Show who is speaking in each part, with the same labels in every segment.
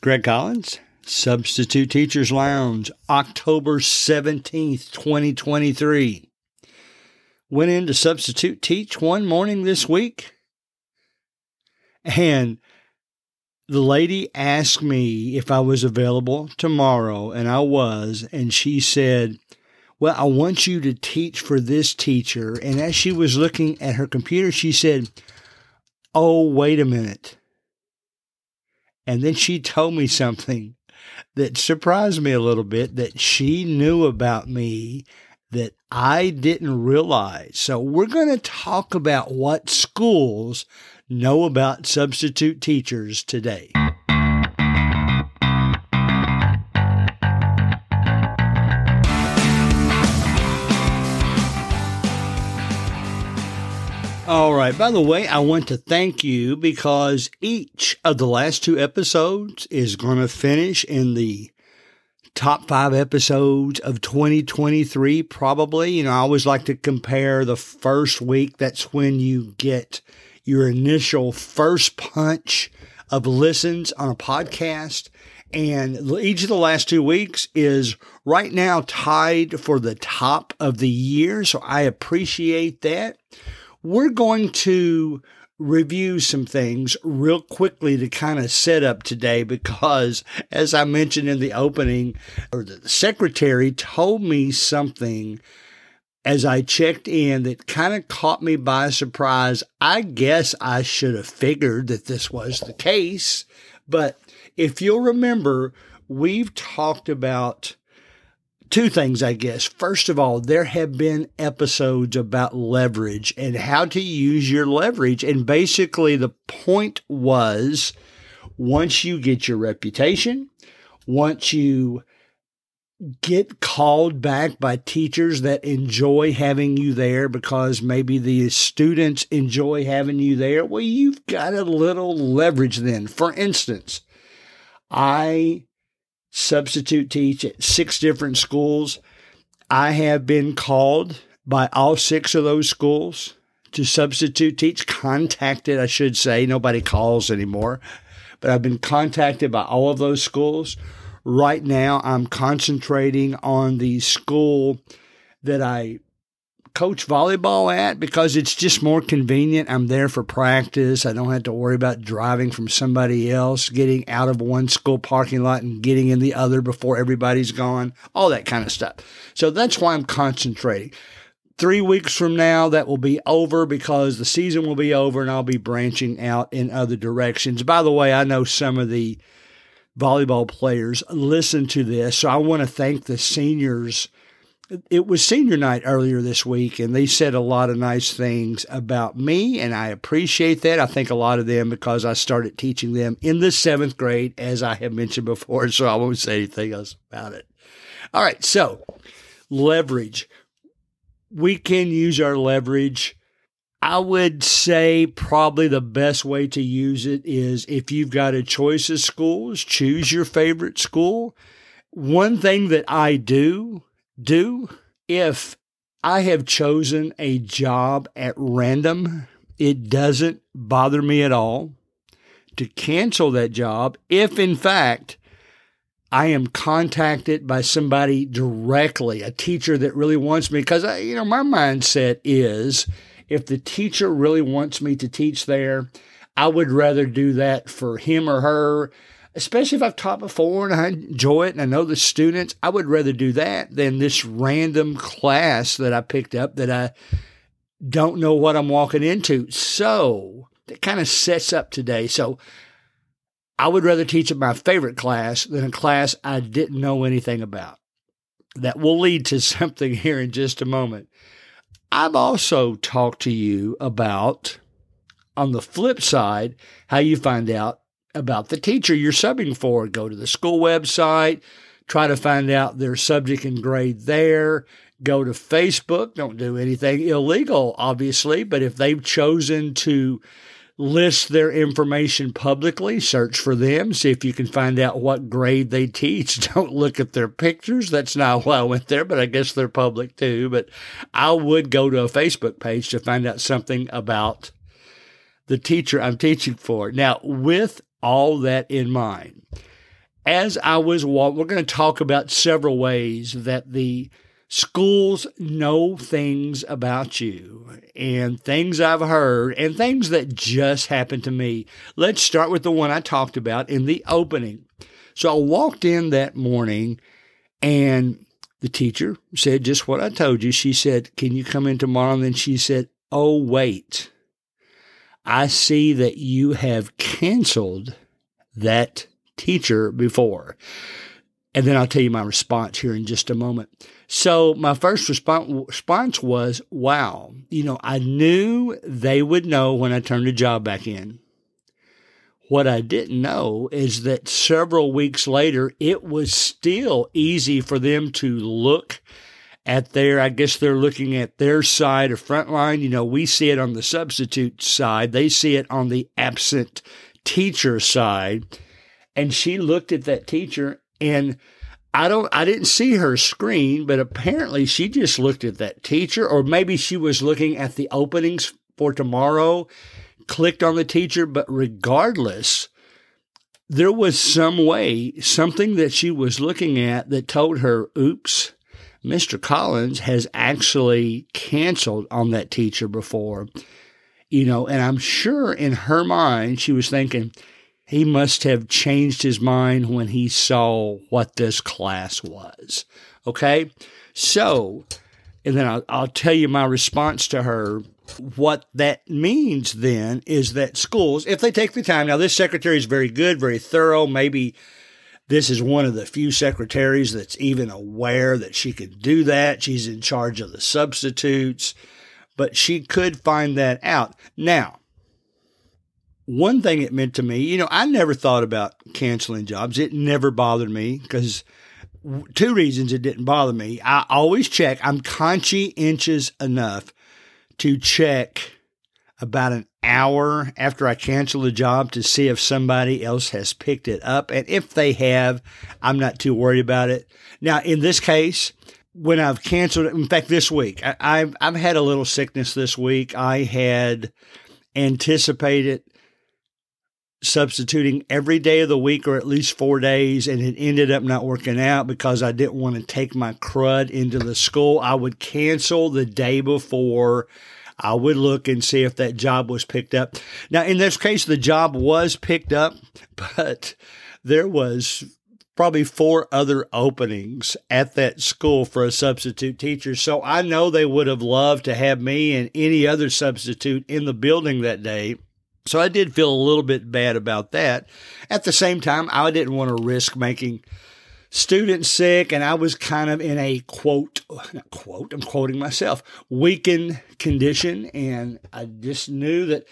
Speaker 1: Greg Collins, Substitute Teachers Lounge, October 17th, 2023. Went in to substitute teach one morning this week, and the lady asked me if I was available tomorrow, and I was, and she said, Well, I want you to teach for this teacher. And as she was looking at her computer, she said, Oh, wait a minute. And then she told me something that surprised me a little bit that she knew about me that I didn't realize. So, we're going to talk about what schools know about substitute teachers today. All right. By the way, I want to thank you because each of the last two episodes is going to finish in the top five episodes of 2023, probably. You know, I always like to compare the first week. That's when you get your initial first punch of listens on a podcast. And each of the last two weeks is right now tied for the top of the year. So I appreciate that. We're going to review some things real quickly to kind of set up today because, as I mentioned in the opening, or the secretary told me something as I checked in that kind of caught me by surprise. I guess I should have figured that this was the case. But if you'll remember, we've talked about two things, I guess. First of all, there have been episodes about leverage and how to use your leverage. And basically, the point was once you get your reputation, once you get called back by teachers that enjoy having you there because maybe the students enjoy having you there, well, you've got a little leverage then. For instance, I substitute teach at six different schools. I have been called by all six of those schools to substitute teach, contacted, I should say. Nobody calls anymore, but I've been contacted by all of those schools right now I'm concentrating on the school that I coach volleyball at because it's just more convenient. I'm there for practice. I don't have to worry about driving from somebody else, getting out of one school parking lot and getting in the other before everybody's gone, all that kind of stuff. So that's why I'm concentrating. Three weeks from now, that will be over because the season will be over and I'll be branching out in other directions. By the way, I know some of the volleyball players listen to this. So I want to thank the seniors. It was senior night earlier this week, and they said a lot of nice things about me, and I appreciate that. I think a lot of them because I started teaching them in the seventh grade, as I have mentioned before, so I won't say anything else about it. All right, so leverage. We can use our leverage I would say probably the best way to use it is if you've got a choice of schools, choose your favorite school. One thing that I do do if I have chosen a job at random, it doesn't bother me at all to cancel that job if in fact I am contacted by somebody directly, a teacher that really wants me. Because you know my mindset is if the teacher really wants me to teach there, I would rather do that for him or her, especially if I've taught before and I enjoy it and I know the students. I would rather do that than this random class that I picked up that I don't know what I'm walking into. So that kind of sets up today. So I would rather teach my favorite class than a class I didn't know anything about. That will lead to something here in just a moment. I've also talked to you about, on the flip side, how you find out about the teacher you're subbing for. Go to the school website, try to find out their subject and grade there. Go to Facebook. Don't do anything illegal, obviously, but if they've chosen to list their information publicly, search for them, see if you can find out what grade they teach. Don't look at their pictures. That's not why I went there, but I guess they're public too. But I would go to a Facebook page to find out something about the teacher I'm teaching for. Now, with all that in mind, as I was walking, we're going to talk about several ways that the schools know things about you and things I've heard and things that just happened to me. Let's start with the one I talked about in the opening. So I walked in that morning and the teacher said just what I told you. She said, Can you come in tomorrow? And then she said, Oh, wait. I see that you have canceled that teacher before. And then I'll tell you my response here in just a moment. So my first response was, wow, you know, I knew they would know when I turned the job back in. What I didn't know is that several weeks later, it was still easy for them to look at their, I guess they're looking at their side or Frontline. You know, we see it on the substitute side. They see it on the absent teacher side. And she looked at that teacher and I don't I didn't see her screen, but apparently she just looked at that teacher, or maybe she was looking at the openings for tomorrow, clicked on the teacher, but regardless, there was some way, something that she was looking at that told her, oops, Mr. Collins has actually canceled on that teacher before. You know, and I'm sure in her mind she was thinking, he must have changed his mind when he saw what this class was. Okay. So, and then I'll, I'll, tell you my response to her. What that means then is that schools, if they take the time, now this secretary is very good, very thorough. Maybe this is one of the few secretaries that's even aware that she could do that. She's in charge of the substitutes, but she could find that out. Now, one thing it meant to me, you know, I never thought about canceling jobs. It never bothered me because two reasons it didn't bother me. I always check, I'm conscientious enough to check about an hour after I cancel the job to see if somebody else has picked it up. And if they have, I'm not too worried about it. Now, in this case, when I've canceled in fact, this week, I, have I've had a little sickness this week. I had anticipated substituting every day of the week or at least four days, and it ended up not working out because I didn't want to take my crud into the school. I would cancel the day before. I would look and see if that job was picked up. Now, in this case, the job was picked up, but there was probably four other openings at that school for a substitute teacher. So I know they would have loved to have me and any other substitute in the building that day. So I did feel a little bit bad about that. At the same time, I didn't want to risk making students sick, and I was kind of in a quote, quote, I'm quoting myself, weakened condition. And I just knew that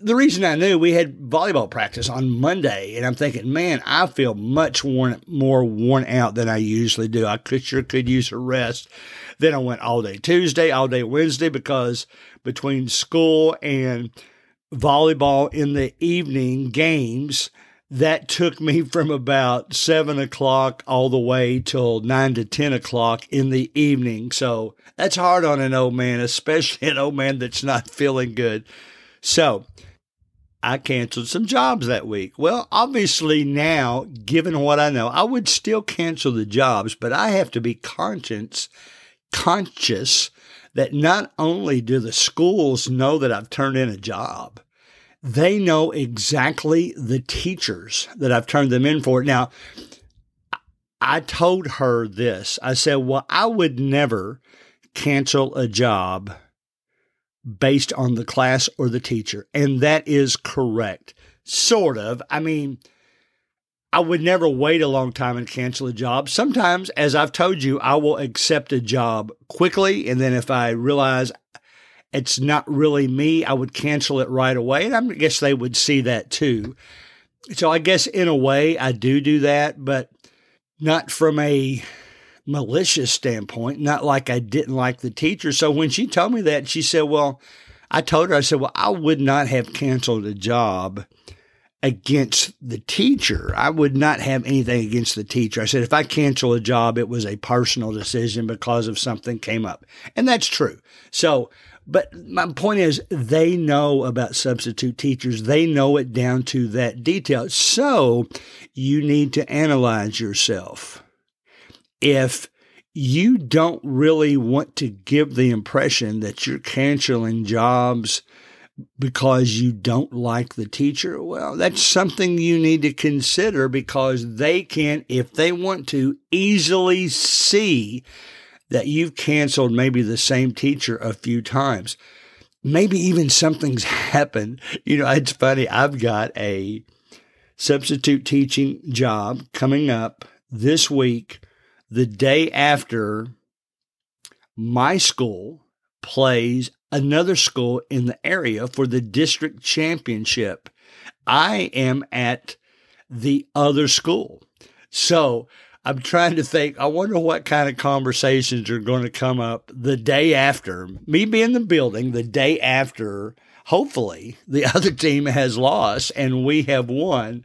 Speaker 1: the reason I knew we had volleyball practice on Monday, and I'm thinking, man, I feel much worn, more worn out than I usually do. I could sure could use a rest. Then I went all day Tuesday, all day Wednesday because between school and volleyball in the evening games that took me from about seven o'clock all the way till nine to 10 o'clock in the evening. So that's hard on an old man, especially an old man that's not feeling good. So I canceled some jobs that week. Well, obviously now, given what I know, I would still cancel the jobs, but I have to be conscious, conscious that not only do the schools know that I've turned in a job, they know exactly the teachers that I've turned them in for. Now, I told her this. I said, Well, I would never cancel a job based on the class or the teacher. And that is correct. Sort of. I mean, I would never wait a long time and cancel a job. Sometimes, as I've told you, I will accept a job quickly. And then if I realize it's not really me, I would cancel it right away. And I guess they would see that too. So I guess in a way, I do do that, but not from a malicious standpoint, not like I didn't like the teacher. So when she told me that, she said, Well, I told her, I said, Well, I would not have canceled a job against the teacher. I would not have anything against the teacher. I said, if I cancel a job, it was a personal decision because of something came up. And that's true. So But my point is, they know about substitute teachers. They know it down to that detail. So you need to analyze yourself. If you don't really want to give the impression that you're canceling jobs because you don't like the teacher, well, that's something you need to consider because they can, if they want to, easily see that you've canceled maybe the same teacher a few times. Maybe even something's happened. You know, it's funny. I've got a substitute teaching job coming up this week, the day after my school plays another school in the area for the district championship. I am at the other school. So I'm trying to think, I wonder what kind of conversations are going to come up the day after me being in the building, the day after, hopefully, the other team has lost and we have won.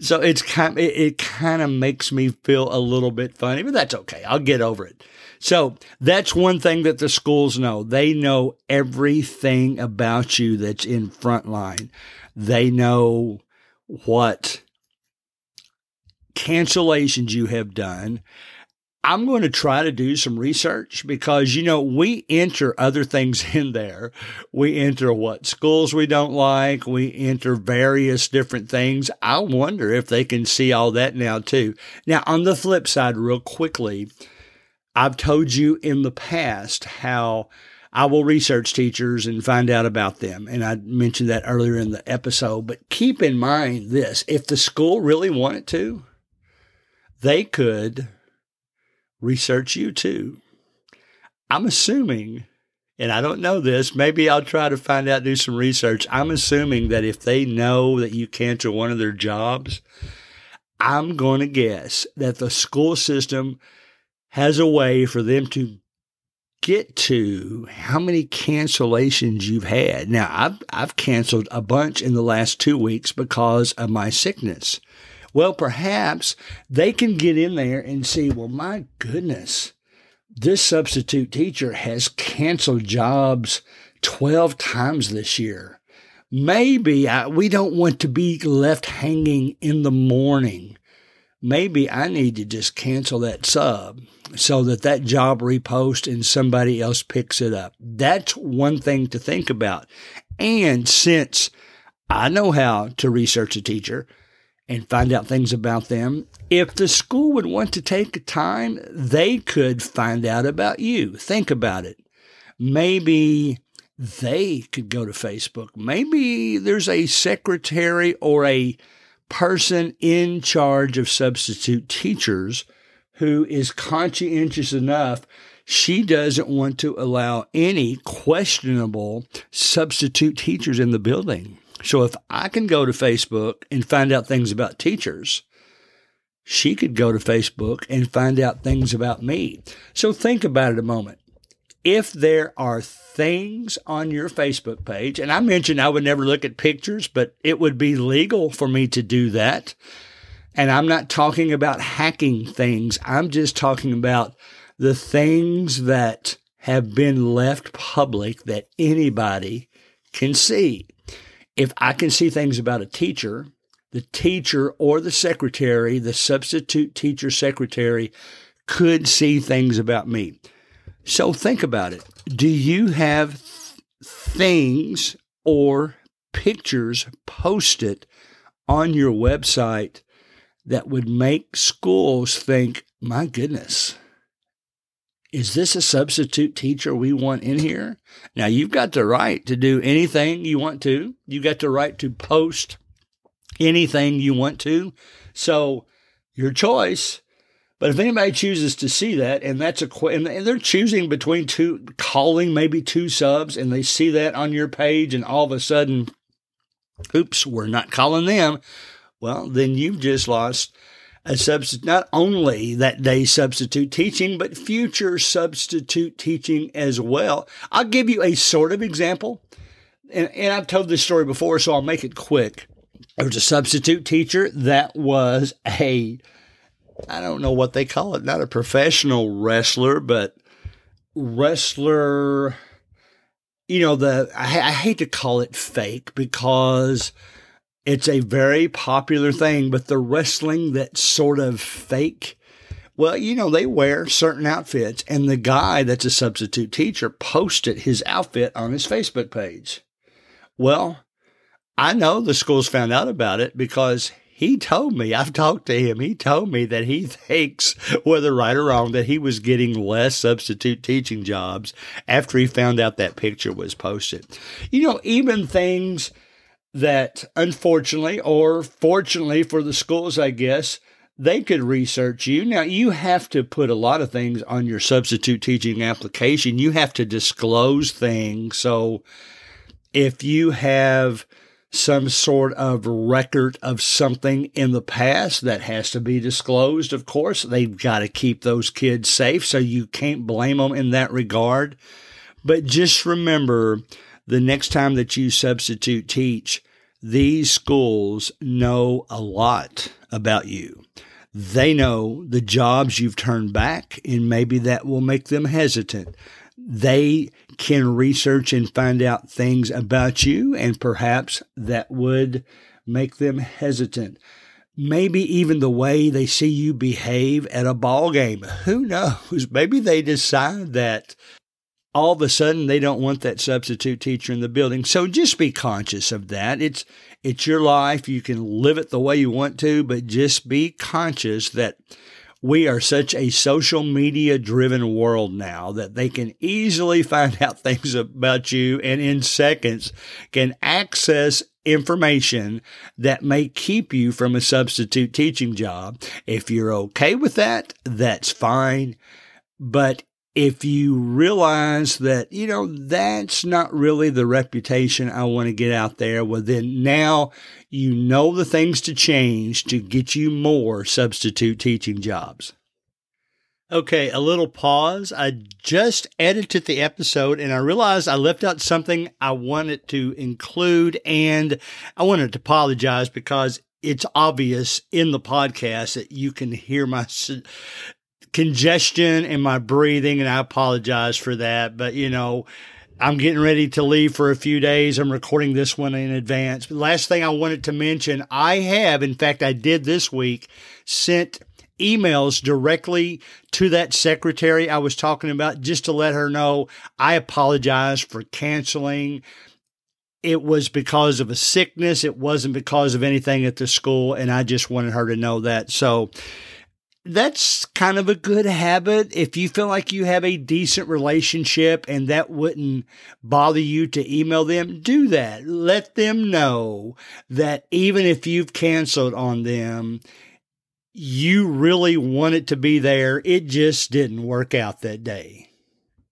Speaker 1: So it's kind it, it kind of makes me feel a little bit funny, but that's okay. I'll get over it. So that's one thing that the schools know. They know everything about you that's in Frontline. They know what cancellations you have done. I'm going to try to do some research because, you know, we enter other things in there. We enter what schools we don't like. We enter various different things. I wonder if they can see all that now, too. Now, on the flip side, real quickly, I've told you in the past how I will research teachers and find out about them. And I mentioned that earlier in the episode. But keep in mind this if the school really wanted to, they could research you too. I'm assuming, and I don't know this, maybe I'll try to find out, do some research. I'm assuming that if they know that you cancel one of their jobs, I'm going to guess that the school system has a way for them to get to how many cancellations you've had. Now, I've, I've canceled a bunch in the last two weeks because of my sickness. Well, perhaps they can get in there and see, well, my goodness, this substitute teacher has canceled jobs 12 times this year. Maybe I, we don't want to be left hanging in the morning. Maybe I need to just cancel that sub so that that job repost and somebody else picks it up. That's one thing to think about. And since I know how to research a teacher, and find out things about them. If the school would want to take time, they could find out about you. Think about it. Maybe they could go to Facebook. Maybe there's a secretary or a person in charge of substitute teachers who is conscientious enough she doesn't want to allow any questionable substitute teachers in the building. So if I can go to Facebook and find out things about teachers, she could go to Facebook and find out things about me. So think about it a moment. If there are things on your Facebook page, and I mentioned I would never look at pictures, but it would be legal for me to do that. And I'm not talking about hacking things. I'm just talking about the things that have been left public that anybody can see if I can see things about a teacher, the teacher or the secretary, the substitute teacher secretary could see things about me. So think about it. Do you have th- things or pictures posted on your website that would make schools think, my goodness, is this a substitute teacher we want in here? Now, you've got the right to do anything you want to. You got the right to post anything you want to. So, your choice. But if anybody chooses to see that, and that's a and they're choosing between two, calling maybe two subs, and they see that on your page, and all of a sudden, oops, we're not calling them. Well, then you've just lost a substitute, not only that day substitute teaching, but future substitute teaching as well. I'll give you a sort of example. And, and I've told this story before, so I'll make it quick. There was a substitute teacher that was a, I don't know what they call it, not a professional wrestler, but wrestler you know, the, I, I hate to call it fake because it's a very popular thing, but the wrestling that's sort of fake, well, you know, they wear certain outfits. And the guy that's a substitute teacher posted his outfit on his Facebook page. Well, I know the schools found out about it because he told me, I've talked to him, he told me that he thinks, whether right or wrong, that he was getting less substitute teaching jobs after he found out that picture was posted. You know, even things that unfortunately or fortunately for the schools, I guess, they could research you. Now, you have to put a lot of things on your substitute teaching application. You have to disclose things. So if you have some sort of record of something in the past that has to be disclosed, of course, they've got to keep those kids safe. So you can't blame them in that regard. But just remember the next time that you substitute teach, these schools know a lot about you. They know the jobs you've turned back, and maybe that will make them hesitant. They can research and find out things about you, and perhaps that would make them hesitant. Maybe even the way they see you behave at a ball game. Who knows? Maybe they decide that all of a sudden they don't want that substitute teacher in the building. So just be conscious of that. It's it's your life. You can live it the way you want to, but just be conscious that we are such a social media driven world now that they can easily find out things about you and in seconds can access information that may keep you from a substitute teaching job. If you're okay with that, that's fine. But if you realize that, you know, that's not really the reputation I want to get out there, well, then now you know the things to change to get you more substitute teaching jobs. Okay, a little pause. I just edited the episode and I realized I left out something I wanted to include and I wanted to apologize because it's obvious in the podcast that you can hear my congestion in my breathing, and I apologize for that. But, you know, I'm getting ready to leave for a few days. I'm recording this one in advance. But last thing I wanted to mention, I have, in fact, I did this week, sent emails directly to that secretary I was talking about just to let her know I apologize for canceling. It was because of a sickness. It wasn't because of anything at the school. And I just wanted her to know that. So, that's kind of a good habit. If you feel like you have a decent relationship and that wouldn't bother you to email them, do that. Let them know that even if you've canceled on them, you really want it to be there. It just didn't work out that day.